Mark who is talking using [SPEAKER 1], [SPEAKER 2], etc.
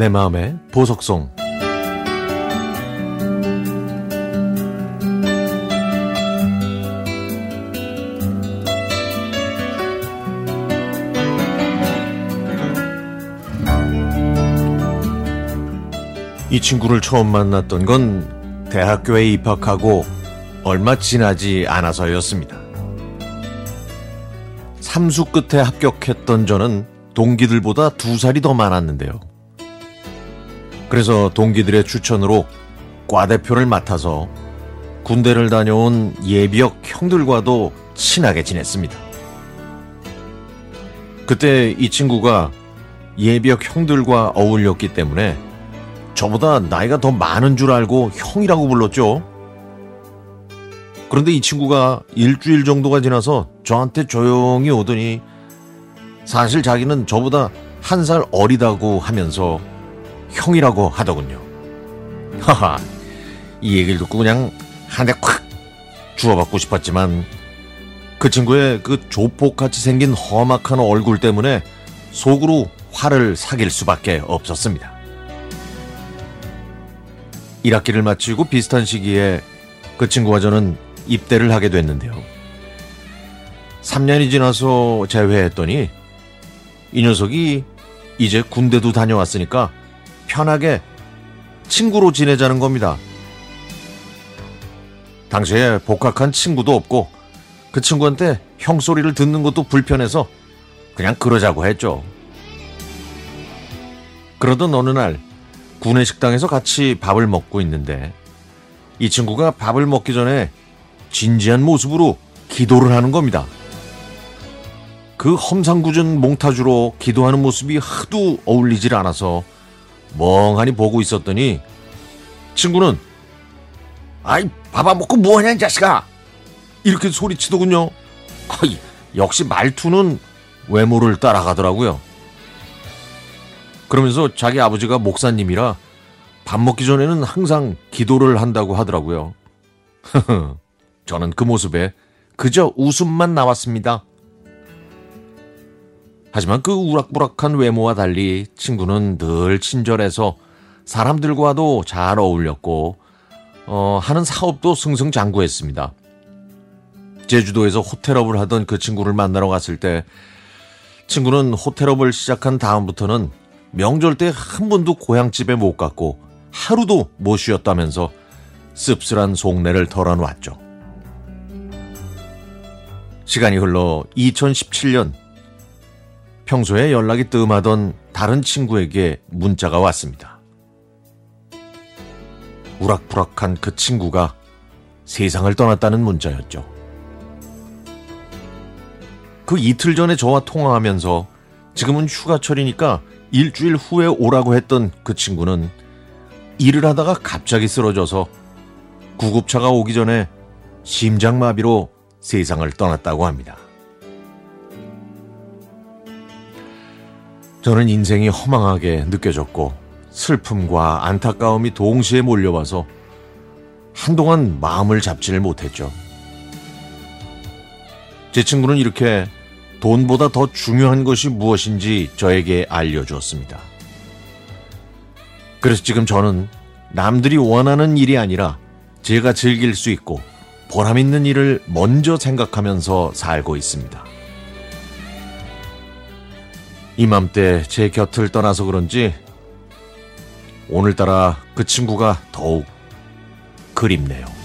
[SPEAKER 1] 내 마음의 보석송 이 친구를 처음 만났던 건 대학교에 입학하고 얼마 지나지 않아서였습니다. 삼수 끝에 합격했던 저는 동기들보다 두 살이 더 많았는데요. 그래서 동기들의 추천으로 과대표를 맡아서 군대를 다녀온 예비역 형들과도 친하게 지냈습니다. 그때 이 친구가 예비역 형들과 어울렸기 때문에 저보다 나이가 더 많은 줄 알고 형이라고 불렀죠. 그런데 이 친구가 일주일 정도가 지나서 저한테 조용히 오더니 사실 자기는 저보다 한 살 어리다고 하면서 형이라고 하더군요. 하하, 이 얘기를 듣고 그냥 한 대 콱 주워받고 싶었지만 그 친구의 그 조폭같이 생긴 험악한 얼굴 때문에 속으로 화를 사귈 수밖에 없었습니다. 1학기를 마치고 비슷한 시기에 그 친구와 저는 입대를 하게 됐는데요. 3년이 지나서 재회했더니 이 녀석이 이제 군대도 다녀왔으니까 편하게 친구로 지내자는 겁니다. 당시에 복학한 친구도 없고 그 친구한테 형 소리를 듣는 것도 불편해서 그냥 그러자고 했죠. 그러던 어느 날 구내 식당에서 같이 밥을 먹고 있는데 이 친구가 밥을 먹기 전에 진지한 모습으로 기도를 하는 겁니다. 그 험상궂은 몽타주로 기도하는 모습이 하도 어울리질 않아서 멍하니 보고 있었더니 친구는 아이 밥 안 먹고 뭐하냐 이 자식아 이렇게 소리치더군요. 아이, 역시 말투는 외모를 따라가더라고요. 그러면서 자기 아버지가 목사님이라 밥 먹기 전에는 항상 기도를 한다고 하더라고요. 저는 그 모습에 그저 웃음만 나왔습니다. 하지만 그 우락부락한 외모와 달리 친구는 늘 친절해서 사람들과도 잘 어울렸고 어, 하는 사업도 승승장구했습니다. 제주도에서 호텔업을 하던 그 친구를 만나러 갔을 때 친구는 호텔업을 시작한 다음부터는 명절 때 한 번도 고향집에 못 갔고 하루도 못 쉬었다면서 씁쓸한 속내를 털어놓았죠. 시간이 흘러 2017년 평소에 연락이 뜸하던 다른 친구에게 문자가 왔습니다. 우락부락한 그 친구가 세상을 떠났다는 문자였죠. 그 이틀 전에 저와 통화하면서 지금은 휴가철이니까 일주일 후에 오라고 했던 그 친구는 일을 하다가 갑자기 쓰러져서 구급차가 오기 전에 심장마비로 세상을 떠났다고 합니다. 저는 인생이 허망하게 느껴졌고 슬픔과 안타까움이 동시에 몰려와서 한동안 마음을 잡지를 못했죠. 제 친구는 이렇게 돈보다 더 중요한 것이 무엇인지 저에게 알려주었습니다. 그래서 지금 저는 남들이 원하는 일이 아니라 제가 즐길 수 있고 보람 있는 일을 먼저 생각하면서 살고 있습니다. 이맘때 제 곁을 떠나서 그런지 오늘따라 그 친구가 더욱 그립네요.